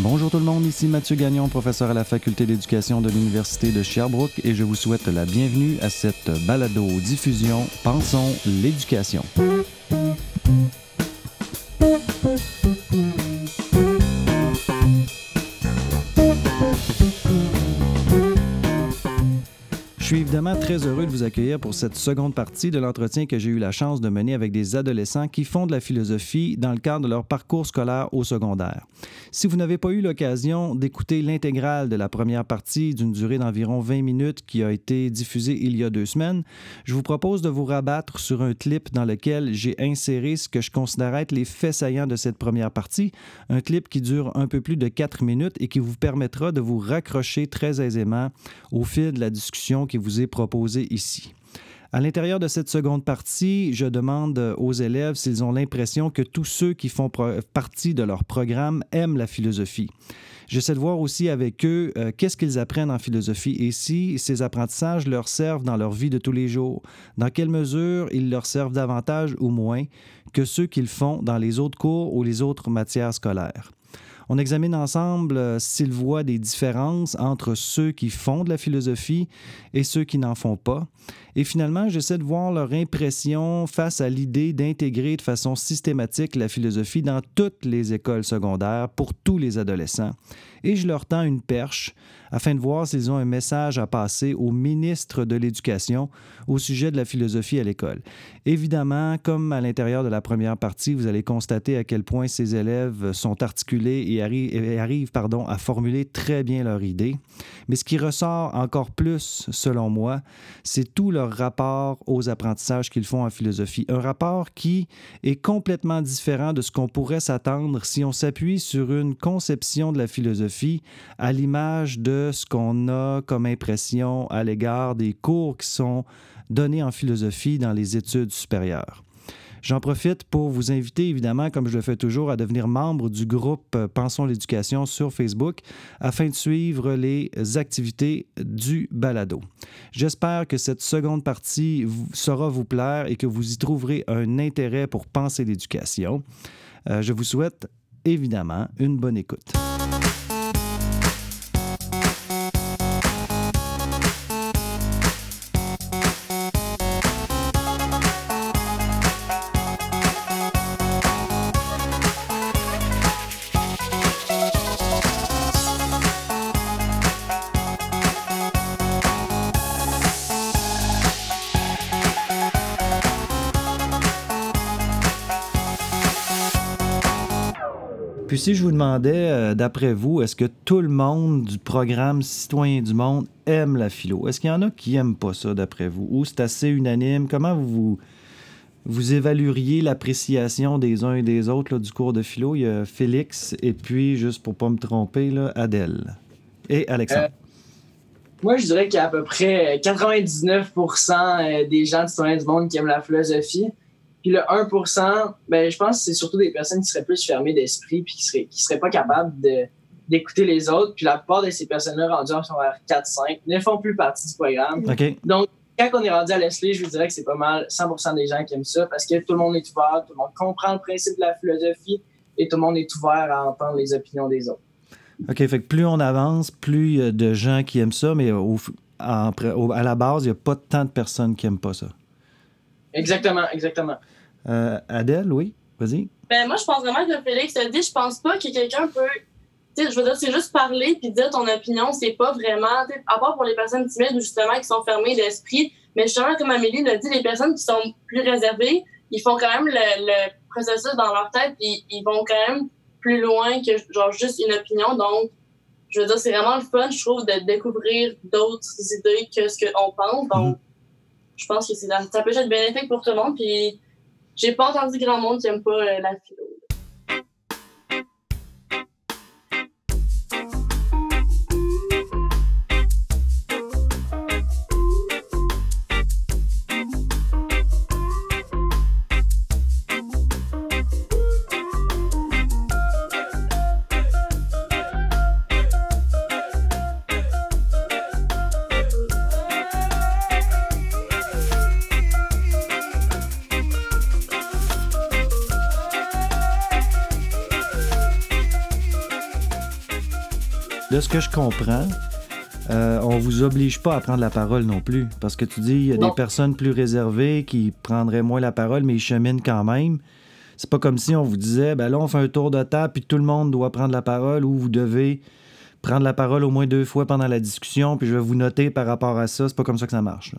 Bonjour tout le monde, ici Mathieu Gagnon, professeur à la faculté d'éducation de l'Université de Sherbrooke et je vous souhaite la bienvenue à cette balado-diffusion Pensons l'éducation. Très heureux de vous accueillir pour cette seconde partie de l'entretien que j'ai eu la chance de mener avec des adolescents qui font de la philosophie dans le cadre de leur parcours scolaire au secondaire. Si vous n'avez pas eu l'occasion d'écouter l'intégrale de la première partie d'une durée d'environ 20 minutes qui a été diffusée il y a deux semaines, je vous propose de vous rabattre sur un clip dans lequel j'ai inséré ce que je considère être les faits saillants de cette première partie, un clip qui dure un peu plus de 4 minutes et qui vous permettra de vous raccrocher très aisément au fil de la discussion qui vous est proposé ici. À l'intérieur de cette seconde partie, je demande aux élèves s'ils ont l'impression que tous ceux qui font partie de leur programme aiment la philosophie. J'essaie de voir aussi avec eux euh, qu'est-ce qu'ils apprennent en philosophie et si ces apprentissages leur servent dans leur vie de tous les jours, dans quelle mesure ils leur servent davantage ou moins que ceux qu'ils font dans les autres cours ou les autres matières scolaires. On examine ensemble euh, s'ils voient des différences entre ceux qui font de la philosophie et ceux qui n'en font pas. Et finalement, j'essaie de voir leur impression face à l'idée d'intégrer de façon systématique la philosophie dans toutes les écoles secondaires pour tous les adolescents. Et je leur tends une perche afin de voir s'ils ont un message à passer au ministre de l'Éducation au sujet de la philosophie à l'école. Évidemment, comme à l'intérieur de la première partie, vous allez constater à quel point ces élèves sont articulés et, arrivent pardon, à formuler très bien leur idée. Mais ce qui ressort encore plus, selon moi, c'est tout leur rapport aux apprentissages qu'ils font en philosophie. Un rapport qui est complètement différent de ce qu'on pourrait s'attendre si on s'appuie sur une conception de la philosophie à l'image de ce qu'on a comme impression à l'égard des cours qui sont donnés en philosophie dans les études supérieures. J'en profite pour vous inviter, évidemment, comme je le fais toujours, à devenir membre du groupe Pensons l'éducation sur Facebook afin de suivre les activités du balado. J'espère que cette seconde partie saura vous plaire et que vous y trouverez un intérêt pour penser l'éducation. Euh, je vous souhaite évidemment une bonne écoute. Si je vous demandais, euh, d'après vous, est-ce que tout le monde du programme Citoyen du Monde aime la philo? Est-ce qu'il y en a qui n'aiment pas ça, d'après vous? Ou c'est assez unanime? Comment vous, vous évalueriez l'appréciation des uns et des autres du cours de philo? Il y a Félix et puis, juste pour pas me tromper, là, Adèle. Et Alexandre. Euh, moi, je dirais qu'il y a à peu près 99 euh, des gens du Citoyen du Monde qui aiment la philosophie. Puis le 1% ben, je pense que c'est surtout des personnes qui seraient plus fermées d'esprit puis qui seraient, qui seraient pas capables d'écouter les autres. Puis la plupart de ces personnes-là rendues en secondaire 4-5 ne font plus partie du programme. Donc, quand on est rendu à Leslie, je vous dirais que c'est pas mal 100% des gens qui aiment ça parce que tout le monde est ouvert, tout le monde comprend le principe de la philosophie et tout le monde est ouvert à entendre les opinions des autres. OK, fait que plus on avance, plus il y a de gens qui aiment ça, mais à la base, il n'y a pas tant de personnes qui n'aiment pas ça. Exactement, exactement. Euh, Adèle, oui, vas-y. Ben, moi, je pense vraiment que Félix a dit, je pense pas que quelqu'un peut. Je veux dire, c'est juste parler puis dire ton opinion, c'est pas vraiment. À part pour les personnes timides ou justement qui sont fermées d'esprit, mais justement, comme Amélie l'a dit, les personnes qui sont plus réservées, ils font quand même le, processus dans leur tête puis ils vont quand même plus loin que genre juste une opinion. Donc, je veux dire, c'est vraiment le fun, je trouve, de découvrir d'autres idées que ce qu'on pense. Donc, mm-hmm je pense que ça peut être bénéfique pour tout le monde. Puis j'ai pas entendu grand monde qui aime pas euh, la philo. De ce que je comprends, euh, on vous oblige pas à prendre la parole non plus. Parce que tu dis, il y a des personnes plus réservées qui prendraient moins la parole, mais ils cheminent quand même. C'est pas comme si on vous disait, ben là, on fait un tour de table, puis tout le monde doit prendre la parole, ou vous devez prendre la parole au moins deux fois pendant la discussion, puis je vais vous noter par rapport à ça. C'est pas comme ça que ça marche.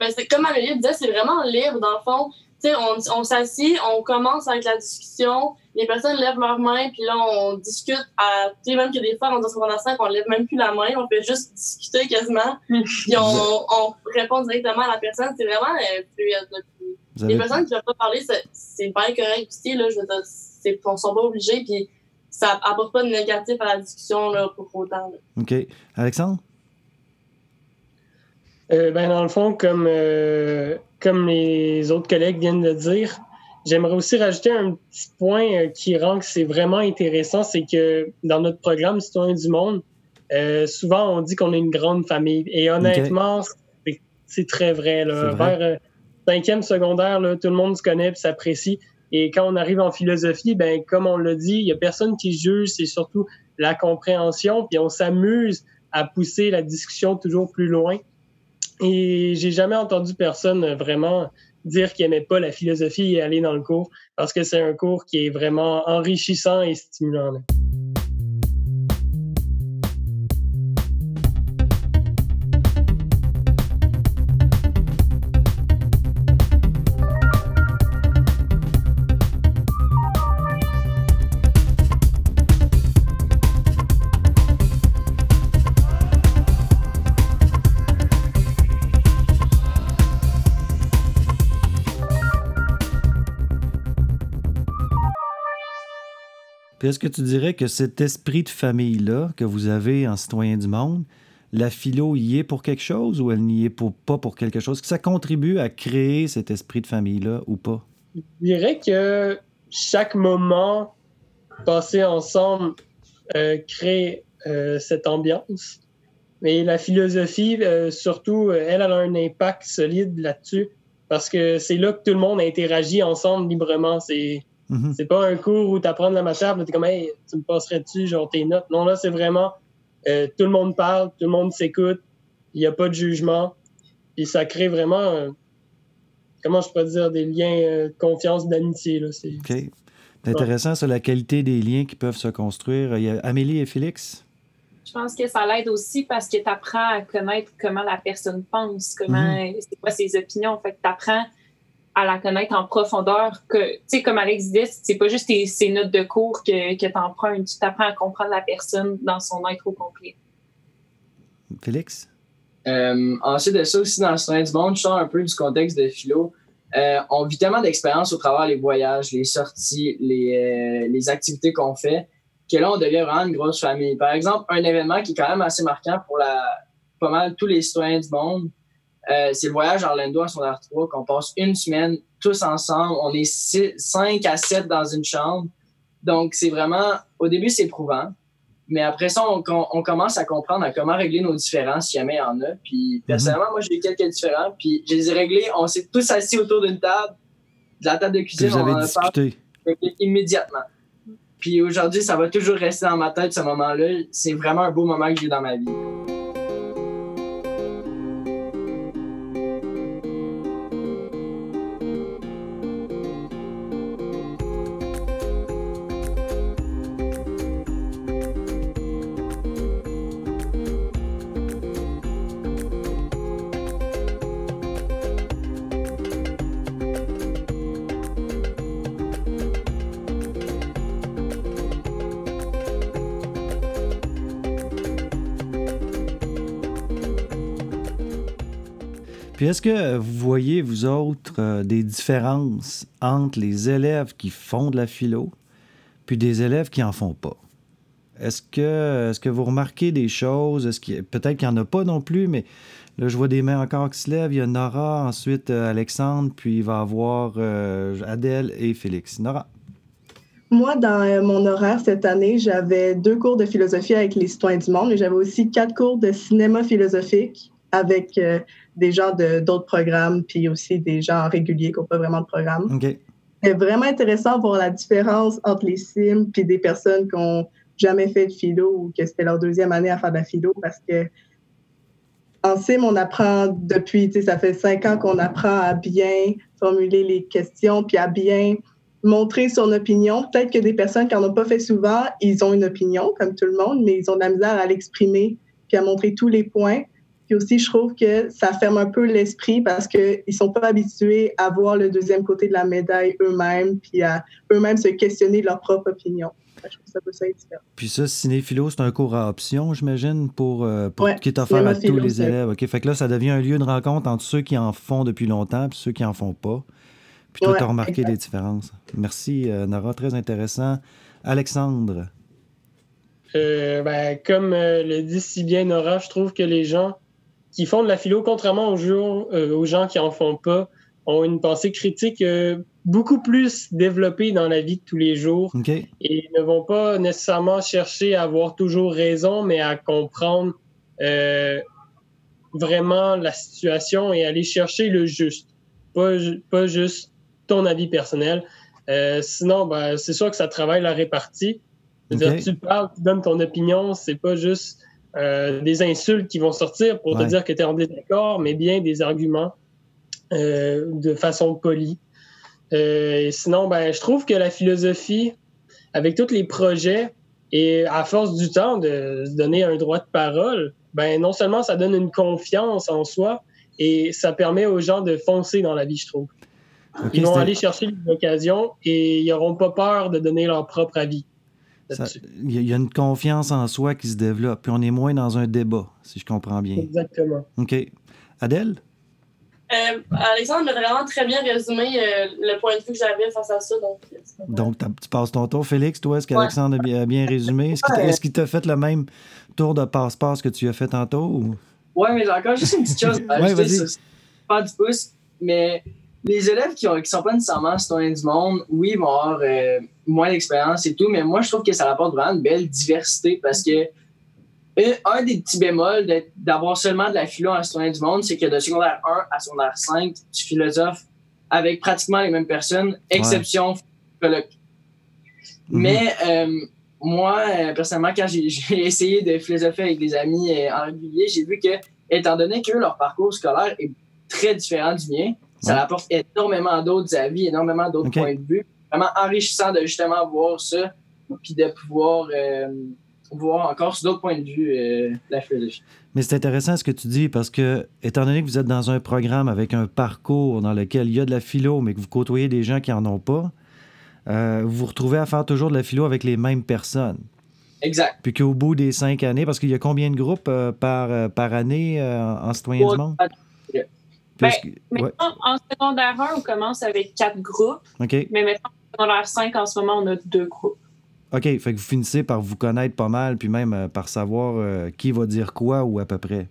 Ben, c'est comme Amélie disait, c'est vraiment libre, dans le fond. On, on s'assied, on commence avec la discussion, les personnes lèvent leurs mains, puis là, on discute. À, même que des fois, on dans 5, on lève même plus la main, on fait juste discuter quasiment, puis on, on, répond directement à la personne. C'est vraiment euh, fluide. Les personnes qui ne veulent pas parler, c'est pas correct aussi, là, je veux dire, c'est, on sont pas obligés, puis ça apporte pas de négatif à la discussion là, pour autant. OK. Alexandre? Euh, ben, dans le fond, comme, euh, comme les autres collègues viennent de dire, j'aimerais aussi rajouter un petit point euh, qui rend que c'est vraiment intéressant, c'est que dans notre programme Citoyen du Monde, souvent on dit qu'on est une grande famille. Et honnêtement, c'est très vrai. Là. Vers cinquième secondaire, là, tout le monde se connaît et s'apprécie. Et quand on arrive en philosophie, ben comme on l'a dit, il y a personne qui juge, c'est surtout la compréhension, puis on s'amuse à pousser la discussion toujours plus loin. Et j'ai jamais entendu personne vraiment dire qu'il aimait pas la philosophie et aller dans le cours, parce que c'est un cours qui est vraiment enrichissant et stimulant. Est-ce que tu dirais que cet esprit de famille-là que vous avez en citoyen du monde, la philo y est pour quelque chose ou elle n'y est pas pour quelque chose? Que ça contribue à créer cet esprit de famille-là ou pas? Je dirais que chaque moment passé ensemble euh, crée euh, cette ambiance. Mais la philosophie, euh, surtout, elle, a un impact solide là-dessus parce que c'est là que tout le monde interagit ensemble librement. C'est Mhm. C'est pas un cours où tu apprends de la matière, tu es comme, hey, tu me passerais-tu, genre, tes notes? Non, là, c'est vraiment, euh, tout le monde parle, tout le monde s'écoute, il n'y a pas de jugement. Puis ça crée vraiment, euh, comment je peux dire, des liens euh, de confiance, d'amitié. Là, c'est, OK. C'est intéressant sur la qualité des liens qui peuvent se construire. Il y a Amélie et Félix? Je pense que ça l'aide aussi parce que tu apprends à connaître comment la personne pense, comment, mhm. c'est quoi ses opinions. Fait que tu apprends à la connaître en profondeur. Que, tu sais, comme Alex dit, c'est pas juste tes, ces notes de cours que, que tu empruntes, tu t'apprends à comprendre la personne dans son être au complet. Félix? Euh, ensuite de ça aussi, dans le sein du monde, je sors un peu du contexte de philo. Euh, on vit tellement d'expériences au travers les voyages, les sorties, les, euh, les activités qu'on fait, que là, on devient vraiment une grosse famille. Par exemple, un événement qui est quand même assez marquant pour la, pas mal tous les citoyens du monde, euh, c'est le voyage Orlando à son 3 qu'on passe une semaine tous ensemble. On est 5 à 7 dans une chambre. Donc, c'est vraiment, au début, c'est éprouvant. Mais après ça, on, commence à comprendre à comment régler nos différences si jamais il y en a. Puis, mhm. personnellement, moi, j'ai quelques différents. Puis, je les ai réglés. On s'est tous assis autour d'une table, de la table de cuisine. Vous avez on discuté. immédiatement. Puis aujourd'hui, ça va toujours rester dans ma tête, ce moment-là. C'est vraiment un beau moment que j'ai eu dans ma vie. Est-ce que vous voyez, vous autres, euh, des différences entre les élèves qui font de la philo puis des élèves qui en font pas? Est-ce que, est que vous remarquez des choses? Peut-être qu'il n'y en a pas non plus, mais là, je vois des mains encore qui se lèvent. Il y a Nora, ensuite euh, Alexandre, puis il va y avoir euh, Adèle et Félix. Nora. Moi, dans mon horaire cette année, j'avais deux cours de philosophie avec les citoyens du monde, mais j'avais aussi quatre cours de cinéma philosophique avec des gens d'autres programmes, puis aussi des gens réguliers qui n'ont pas vraiment de programme. C'est vraiment intéressant de voir la différence entre les sims puis des personnes qui ont jamais fait de philo ou que c'était leur deuxième année à faire de la philo parce que en CIM, on apprend depuis, tu sais, ça fait cinq ans qu'on apprend à bien formuler les questions puis à bien montrer son opinion. Peut-être que des personnes qui n'en ont pas fait souvent, ils ont une opinion, comme tout le monde, mais ils ont de la misère à l'exprimer puis à montrer tous les points. Puis aussi, je trouve que ça ferme un peu l'esprit parce qu'ils ne sont pas habitués à voir le deuxième côté de la médaille eux-mêmes puis à eux-mêmes se questionner leur propre opinion. Je trouve ça peut ça être différent. Puis ça, cinéphilo, c'est un cours à option, j'imagine, pour, euh, pour Ouais, qui est offert à tous les élèves. OK, fait que là, ça devient un lieu de rencontre entre ceux qui en font depuis longtemps et ceux qui en font pas. Puis toi, tu as remarqué exact. des différences. Merci, euh, Nora, très intéressant. Alexandre. Euh, ben, comme euh, le dit si bien Nora, je trouve que les gens qui font de la philo, contrairement aux, jours, euh, aux gens qui en font pas, ont une pensée critique euh, beaucoup plus développée dans la vie de tous les jours OK? et ne vont pas nécessairement chercher à avoir toujours raison, mais à comprendre euh, vraiment la situation et aller chercher le juste, pas, pas juste ton avis personnel. Euh, sinon, ben, c'est sûr que ça travaille la répartie. C'est-à-dire, Ok. tu parles, tu donnes ton opinion, c'est pas juste euh, des insultes qui vont sortir pour Ouais. te dire que tu es en désaccord, mais bien des arguments euh, de façon polie. Euh, et sinon, ben, je trouve que la philosophie, avec tous les projets et à force du temps de se donner un droit de parole, ben, non seulement ça donne une confiance en soi, et ça permet aux gens de foncer dans la vie, je trouve. Ils vont aller chercher l'occasion et ils n'auront pas peur de donner leur propre avis. Il y, a- il y a une confiance en soi qui se développe, puis on est moins dans un débat, si je comprends bien. Exactement. OK. Adèle? Euh, Alexandre a vraiment très bien résumé euh, le point de vue que j'avais face à ça. Donc, euh. Donc, tu passes ton tour. Félix, toi, est-ce qu'Alexandre a bien, a bien résumé? Est-ce qu'il t'a- fait le même tour de passe-passe que tu as fait tantôt? ou- Ouais, mais j'ai encore juste une petite chose à Ouais, ajouter vas-y. sur pas du pouce. Mais les élèves qui, ont, qui sont pas nécessairement citoyens du monde, oui, ils vont avoir euh, moins d'expérience et tout, mais moi, je trouve que ça apporte vraiment une belle diversité parce que un, un des petits bémols d'avoir seulement de la philo en citoyen du monde, c'est que de secondaire 1 à secondaire 5, tu philosophes avec pratiquement les mêmes personnes, exception. Mhm. Mais euh, moi, euh, personnellement, quand j'ai essayé de philosopher avec des amis euh, en régulier, j'ai vu que, étant donné que leur parcours scolaire est très différent du mien, ça Ouais. apporte énormément d'autres avis, énormément d'autres points de vue. Vraiment enrichissant de justement voir ça, puis de pouvoir euh, voir encore sur d'autres points de vue euh, la philosophie. Mais c'est intéressant ce que tu dis parce que, étant donné que vous êtes dans un programme avec un parcours dans lequel il y a de la philo, mais que vous côtoyez des gens qui n'en ont pas, euh, vous vous retrouvez à faire toujours de la philo avec les mêmes personnes. Exact. Puis qu'au bout des cinq années, parce qu'il y a combien de groupes euh, par, par année euh, en citoyen du monde? Ben, Maintenant, ouais, en secondaire 1, on commence avec quatre groupes, OK. mais maintenant, en secondaire 5, en ce moment, on a deux groupes. OK. Fait que vous finissez par vous connaître pas mal, puis même euh, par savoir euh, qui va dire quoi ou à peu près.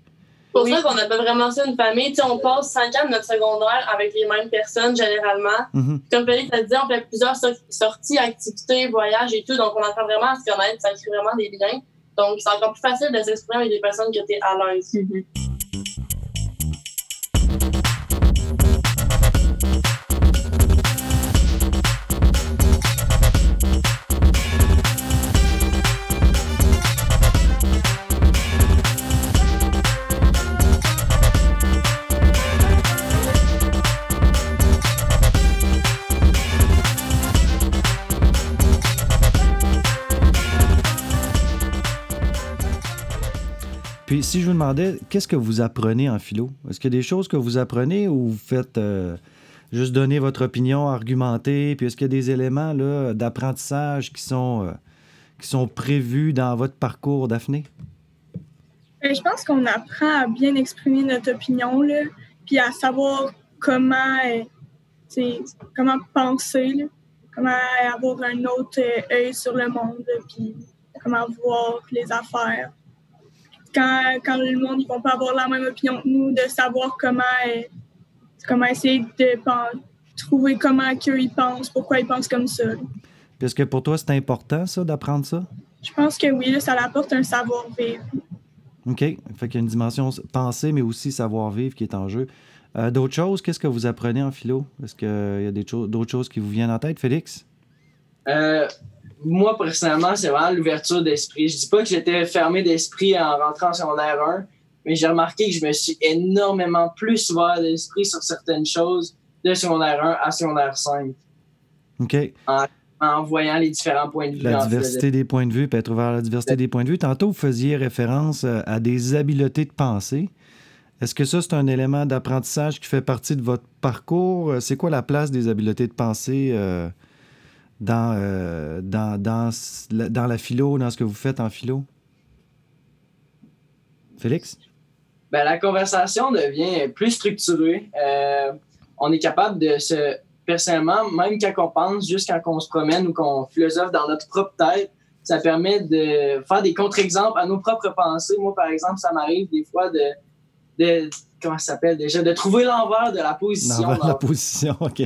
C'est pour Oui. ça qu'on appelle vraiment ça une famille. Tu sais, on passe cinq ans de notre secondaire avec les mêmes personnes généralement. Mhm. Comme Félix a dit, on fait plusieurs so- sorties, activités, voyages et tout. Donc, on apprend vraiment à se connaître. Ça crée vraiment des liens. Donc, c'est encore plus facile de s'exprimer avec des personnes que tu es à l'aise. Puis si je vous demandais, qu'est-ce que vous apprenez en philo? Est-ce qu'il y a des choses que vous apprenez ou vous faites euh, juste donner votre opinion, argumenter? Puis est-ce qu'il y a des éléments d'apprentissage qui sont, euh, qui sont prévus dans votre parcours, Daphné? Euh, Je pense qu'on apprend à bien exprimer notre opinion, là, puis à savoir comment, comment penser, comment avoir un autre œil sur le monde, puis comment voir les affaires. Quand, quand le monde ne va pas avoir la même opinion que nous, de savoir comment, euh, comment essayer de trouver comment qu'eux ils pensent, pourquoi ils pensent comme ça. est-ce que pour toi, c'est important, ça, d'apprendre ça? Je pense que oui, là, ça apporte un savoir-vivre. OK. Fait qu'il y a une dimension pensée, mais aussi savoir-vivre qui est en jeu. Euh, d'autres choses, qu'est-ce que vous apprenez en philo? Est-ce qu'il y a des cho- d'autres choses qui vous viennent en tête, Félix? Euh, moi, personnellement, c'est vraiment l'ouverture d'esprit. Je dis pas que j'étais fermé d'esprit en rentrant en secondaire 1, mais j'ai remarqué que je me suis énormément plus ouvert d'esprit sur certaines choses de secondaire 1 à secondaire 5. OK. En, voyant les différents points de vue. La diversité des points de vue, peut être ouvert à la diversité des points de vue. Tantôt, vous faisiez référence euh, à des habiletés de pensée. Est-ce que ça, c'est un élément d'apprentissage qui fait partie de votre parcours? C'est quoi la place des habiletés de pensée euh, dans, euh, dans, dans, dans, la philo, dans ce que vous faites en philo? Félix? Ben, la conversation devient plus structurée. Euh, on est capable de se, personnellement, même quand on pense, juste quand on se promène ou qu'on philosophe dans notre propre tête, ça permet de faire des contre-exemples à nos propres pensées. Moi, par exemple, ça m'arrive des fois de, de comment ça s'appelle? Déjà, de trouver l'envers de la position. L'envers de la position, OK.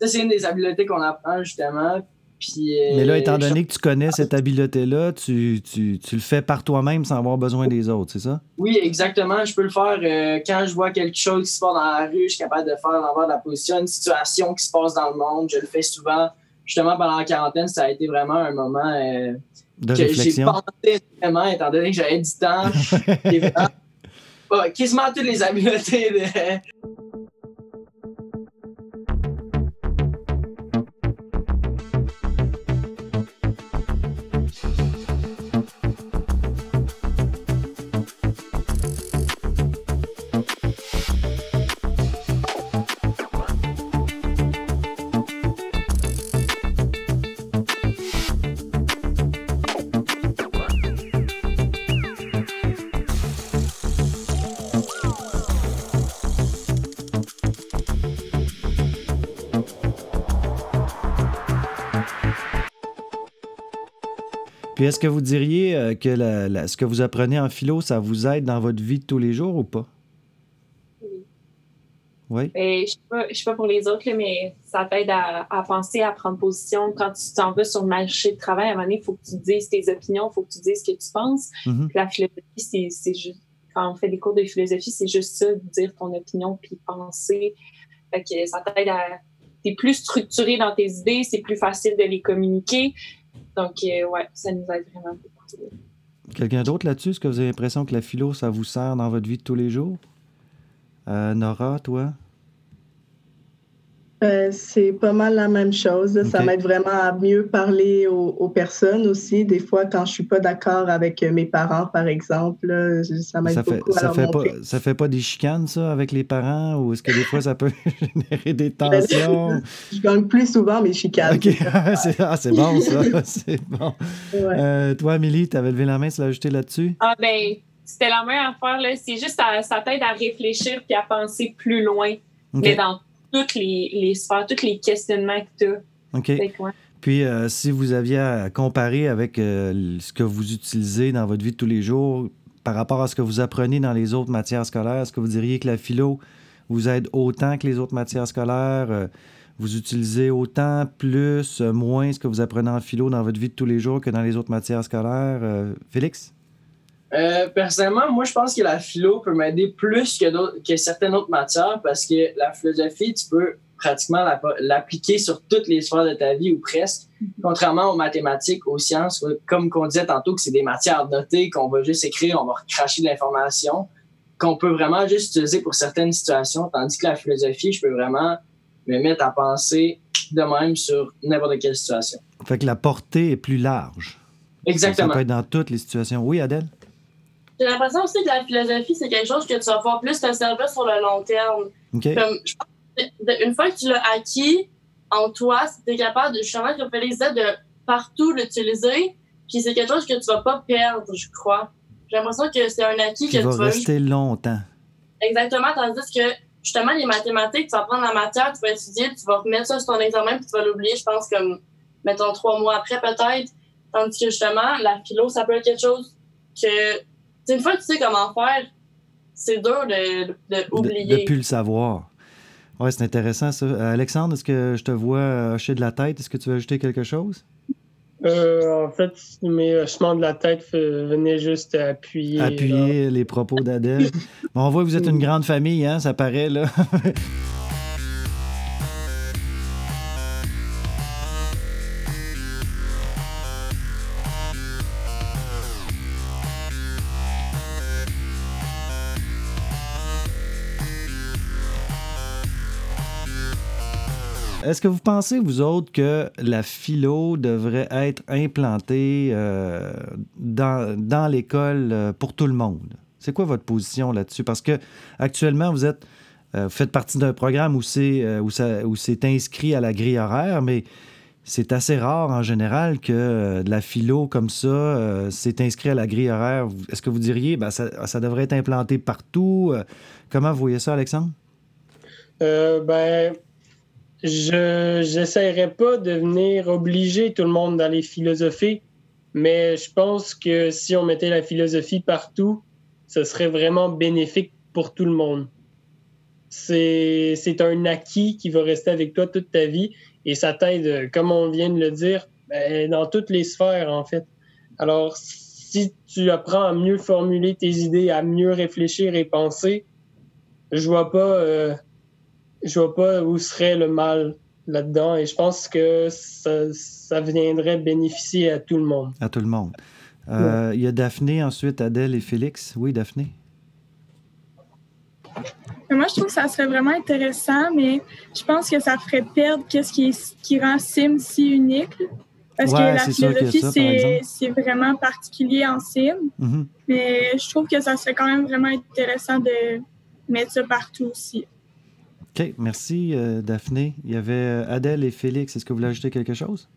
Ça, c'est une des habiletés qu'on apprend, justement. Puis, Mais là, étant donné que tu connais cette habileté-là, tu, tu, tu, le fais par toi-même sans avoir besoin des autres, c'est ça? Oui, exactement. Je peux le faire euh, quand je vois quelque chose qui se passe dans la rue, je suis capable de faire l'envers de la position, une situation qui se passe dans le monde. Je le fais souvent. Justement, pendant la quarantaine, ça a été vraiment un moment euh, de que j'ai pensé vraiment, étant donné que j'avais du temps. et vraiment, bah, quasiment toutes les habiletés de Puis est-ce que vous diriez euh, que ce que vous apprenez en philo, ça vous aide dans votre vie de tous les jours ou pas? Oui. Oui? Ben, je ne sais, pas pour les autres, mais ça t'aide à, penser, à prendre position. Quand tu t'en vas sur le marché de travail, à un moment donné, il faut que tu dises tes opinions, il faut que tu dises ce que tu penses. Mm-hmm. La philosophie, c'est juste. Quand on fait des cours de philosophie, c'est juste ça, dire ton opinion puis penser. Fait que ça t'aide à. T'es plus structuré dans tes idées, c'est plus facile de les communiquer. Donc, euh, ouais, ça nous aide vraiment beaucoup. Quelqu'un d'autre là-dessus? Est-ce que vous avez l'impression que la philo, ça vous sert dans votre vie de tous les jours? Euh, Nora, toi? Euh, c'est pas mal la même chose. Ça m'aide vraiment à mieux parler aux, personnes aussi. Des fois, quand je suis pas d'accord avec mes parents, par exemple, ça m'aide beaucoup ça à fait pas, Ça fait pas des chicanes, ça, avec les parents? Ou est-ce que des fois, ça peut générer des tensions? je gagne plus souvent mes chicanes. OK. ah, c'est bon, ça. c'est bon. Euh, toi, Amélie, tu avais levé la main, tu l'as ajouté là-dessus? Ah, ben, c'était la même affaire. C'est juste, ça, ça t'aide à réfléchir puis à penser plus loin. Mais dans toutes les, les sphères, tous les questionnements que tu as. OK. Puis, euh, si vous aviez à comparer avec euh, ce que vous utilisez dans votre vie de tous les jours par rapport à ce que vous apprenez dans les autres matières scolaires, est-ce que vous diriez que la philo vous aide autant que les autres matières scolaires? Euh, vous utilisez autant, plus, moins ce que vous apprenez en philo dans votre vie de tous les jours que dans les autres matières scolaires? Félix? Euh, personnellement, moi, je pense que la philo peut m'aider plus que, que certaines autres matières parce que la philosophie, tu peux pratiquement l'appliquer sur toutes les sphères de ta vie ou presque, contrairement aux mathématiques, aux sciences, comme qu'on disait tantôt que c'est des matières notées, qu'on va juste écrire, on va cracher de l'information, qu'on peut vraiment juste utiliser pour certaines situations, tandis que la philosophie, je peux vraiment me mettre à penser de même sur n'importe quelle situation. Fait que la portée est plus large. Exactement. Ça peut être dans toutes les situations. Oui, Adèle? J'ai l'impression aussi que la philosophie, c'est quelque chose que tu vas pouvoir plus te servir sur le long terme. Comme, je pense une fois que tu l'as acquis en toi, tu es capable de justement te de partout l'utiliser. Puis c'est quelque chose que tu vas pas perdre, je crois. J'ai l'impression que c'est un acquis Qui que va tu vas rester longtemps. Exactement, tandis que justement, les mathématiques, tu vas prendre la matière, tu vas étudier, tu vas remettre ça sur ton examen, puis tu vas l'oublier, je pense, comme, mettons, trois mois après peut-être. Tandis que justement, la philo, ça peut être quelque chose que une fois que tu sais comment faire, c'est dur de, de, De, plus le savoir. Oui, c'est intéressant ça. Euh, Alexandre, est-ce que je te vois hocher de la tête? Est-ce que tu veux ajouter quelque chose? Euh, en fait, mes hochements de la tête venaient juste appuyer. Appuyer les propos d'Adèle. on voit que vous êtes une grande famille, hein? Ça paraît, là. est-ce que vous pensez, vous autres, que la philo devrait être implantée euh, dans, l'école euh, pour tout le monde? C'est quoi votre position là-dessus? Parce que actuellement, vous êtes vous faites partie d'un programme où c'est inscrit à la grille horaire, mais c'est assez rare en général que de la philo comme ça, c'est inscrit à la grille horaire. Est-ce que vous diriez ben, ça, devrait être implanté partout? comment vous voyez ça, Alexandre? Euh, ben, je n'essaierai pas de venir obliger tout le monde dans les philosophies, mais je pense que si on mettait la philosophie partout, ce serait vraiment bénéfique pour tout le monde. C'est un acquis qui va rester avec toi toute ta vie et ça t'aide, comme on vient de le dire, ben, dans toutes les sphères, en fait. Alors, si tu apprends à mieux formuler tes idées, à mieux réfléchir et penser, je vois pas euh, je vois pas où serait le mal là-dedans et je pense que ça, viendrait bénéficier à tout le monde. À tout le monde. Euh, il y a Daphné, ensuite Adèle et Félix. Oui, Daphné? Moi, je trouve que ça serait vraiment intéressant, mais je pense que ça ferait perdre ce qui, qui rend Sim si unique. Parce que la philosophie, c'est vraiment particulier en Sim. Mm-hmm. Mais je trouve que ça serait quand même vraiment intéressant de mettre ça partout aussi. OK, merci euh, Daphné. Il y avait euh, Adèle et Félix. Est-ce que vous voulez ajouter quelque chose?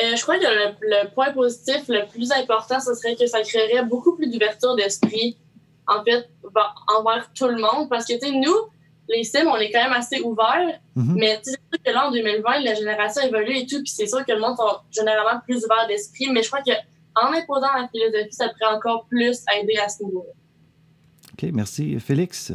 Euh, je crois que le, point positif le plus important, ce serait que ça créerait beaucoup plus d'ouverture d'esprit, en fait, envers tout le monde. Parce que, tu sais, nous, les Sims, on est quand même assez ouverts, mm-hmm. mais c'est sûr que là, en 2020, la génération évolue et tout, puis c'est sûr que le monde est généralement plus ouvert d'esprit, mais je crois qu'en imposant la philosophie, ça pourrait encore plus aider à ce niveau-là. OK, merci. Félix?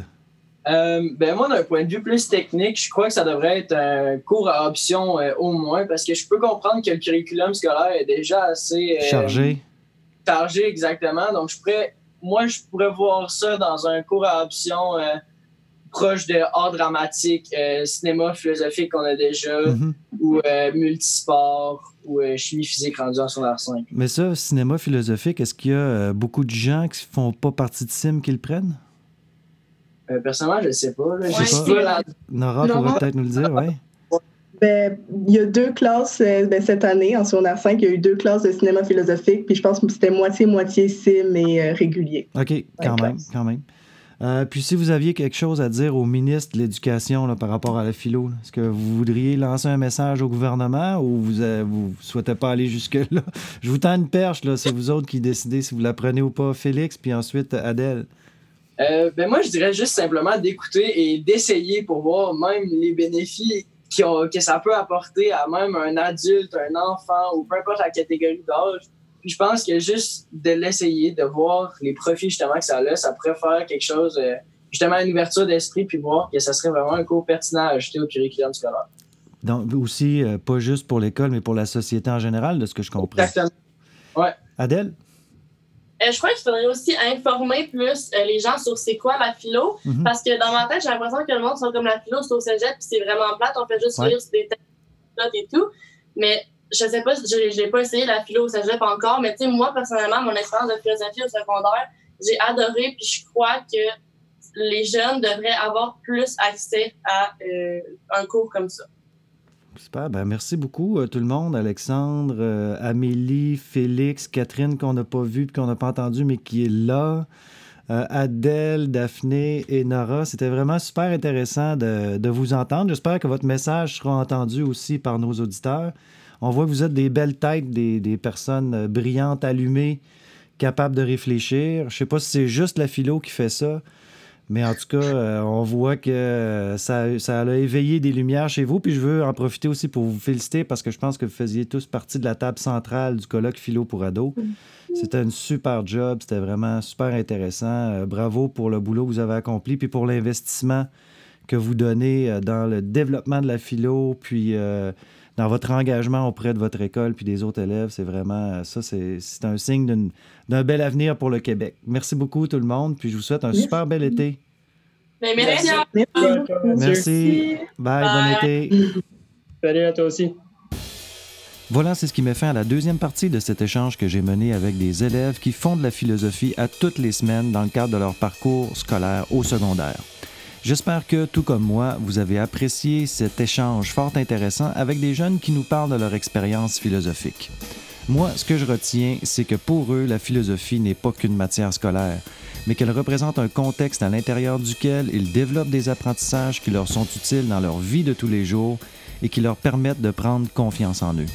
Euh, ben moi, d'un point de vue plus technique, je crois que ça devrait être un cours à option euh, au moins, parce que je peux comprendre que le curriculum scolaire est déjà assez euh, chargé. Chargé, exactement. Donc, je pourrais, moi, je pourrais voir ça dans un cours à option proche de art dramatique, cinéma philosophique qu'on a déjà, mm-hmm. ou multisport, ou chimie physique rendu en secondaire 5. Mais ça, cinéma philosophique, est-ce qu'il y a beaucoup de gens qui font pas partie de SIM qui le prennent? Euh, personnellement, je ne sais pas. Nora pourrait peut-être nous le dire, oui. Ben, il y a deux classes euh, ben, cette année, en secondaire 5, il y a eu deux classes de cinéma philosophique, puis je pense que c'était moitié-moitié sim et euh, régulier. OK, quand même, quand même. puis si vous aviez quelque chose à dire au ministre de l'Éducation par rapport à la philo, est-ce que vous voudriez lancer un message au gouvernement ou vous ne souhaitez pas aller jusque-là? Je vous tends une perche, là, c'est vous autres qui décidez si vous la prenez ou pas, Félix, puis ensuite Adèle. Euh, ben moi, je dirais juste simplement d'écouter et d'essayer pour voir même les bénéfices que ça peut apporter à même un adulte, un enfant ou peu importe la catégorie d'âge. Puis je pense que juste de l'essayer, de voir les profits justement que ça a, ça pourrait faire quelque chose, euh, justement une ouverture d'esprit, puis voir que ça serait vraiment un cours pertinent à ajouter au curriculum scolaire. Donc aussi, euh, pas juste pour l'école, mais pour la société en général, de ce que je comprends. Exactement. Ouais. Adèle? Euh, je crois qu'il faudrait aussi informer plus euh, les gens sur c'est quoi la philo. Mhm. Parce que dans ma tête, j'ai l'impression que le monde sont comme la philo, c'est au cégep, puis c'est vraiment plate. On fait juste lire sur des textes et tout. Mais je sais pas, je n'ai pas essayé la philo au cégep encore, mais tu sais, moi, personnellement, mon expérience de philosophie au secondaire, j'ai adoré, puis je crois que les jeunes devraient avoir plus accès à euh, un cours comme ça. Super. Ben, merci beaucoup, euh, tout le monde. Alexandre, euh, Amélie, Félix, Catherine, qu'on n'a pas vu et qu'on n'a pas entendu, mais qui est là. Euh, Adèle, Daphné et Nora. C'était vraiment super intéressant de, vous entendre. J'espère que votre message sera entendu aussi par nos auditeurs. On voit que vous êtes des belles têtes, des, des personnes brillantes, allumées, capables de réfléchir. Je ne sais pas si c'est juste la philo qui fait ça. Mais en tout cas, euh, on voit que ça, ça, a éveillé des lumières chez vous. Puis je veux en profiter aussi pour vous féliciter parce que je pense que vous faisiez tous partie de la table centrale du colloque Philo pour ados. C'était un super job. C'était vraiment super intéressant. Euh, bravo pour le boulot que vous avez accompli puis pour l'investissement que vous donnez euh, dans le développement de la philo, puis dans votre engagement auprès de votre école puis des autres élèves. C'est vraiment ça, c'est un signe d'un bel avenir pour le Québec. Merci beaucoup tout le monde, puis je vous souhaite un super bel été. Ben, merci. Merci. Bye, bon été. Salut à toi aussi. Voilà, c'est ce qui met fin à la deuxième partie de cet échange que j'ai mené avec des élèves qui font de la philosophie à toutes les semaines dans le cadre de leur parcours scolaire au secondaire. J'espère que, tout comme moi, vous avez apprécié cet échange fort intéressant avec des jeunes qui nous parlent de leur expérience philosophique. Moi, ce que je retiens, c'est que pour eux, la philosophie n'est pas qu'une matière scolaire, mais qu'elle représente un contexte à l'intérieur duquel ils développent des apprentissages qui leur sont utiles dans leur vie de tous les jours et qui leur permettent de prendre confiance en eux.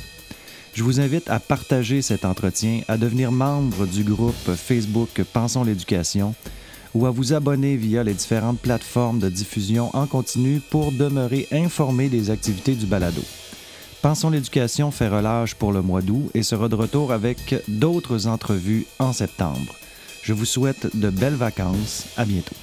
Je vous invite à partager cet entretien, à devenir membre du groupe Facebook Pensons l'éducation ou à vous abonner via les différentes plateformes de diffusion en continu pour demeurer informé des activités du balado. Pensons l'éducation fait relâche pour le mois d'août et sera de retour avec d'autres entrevues en septembre. Je vous souhaite de belles vacances. À bientôt.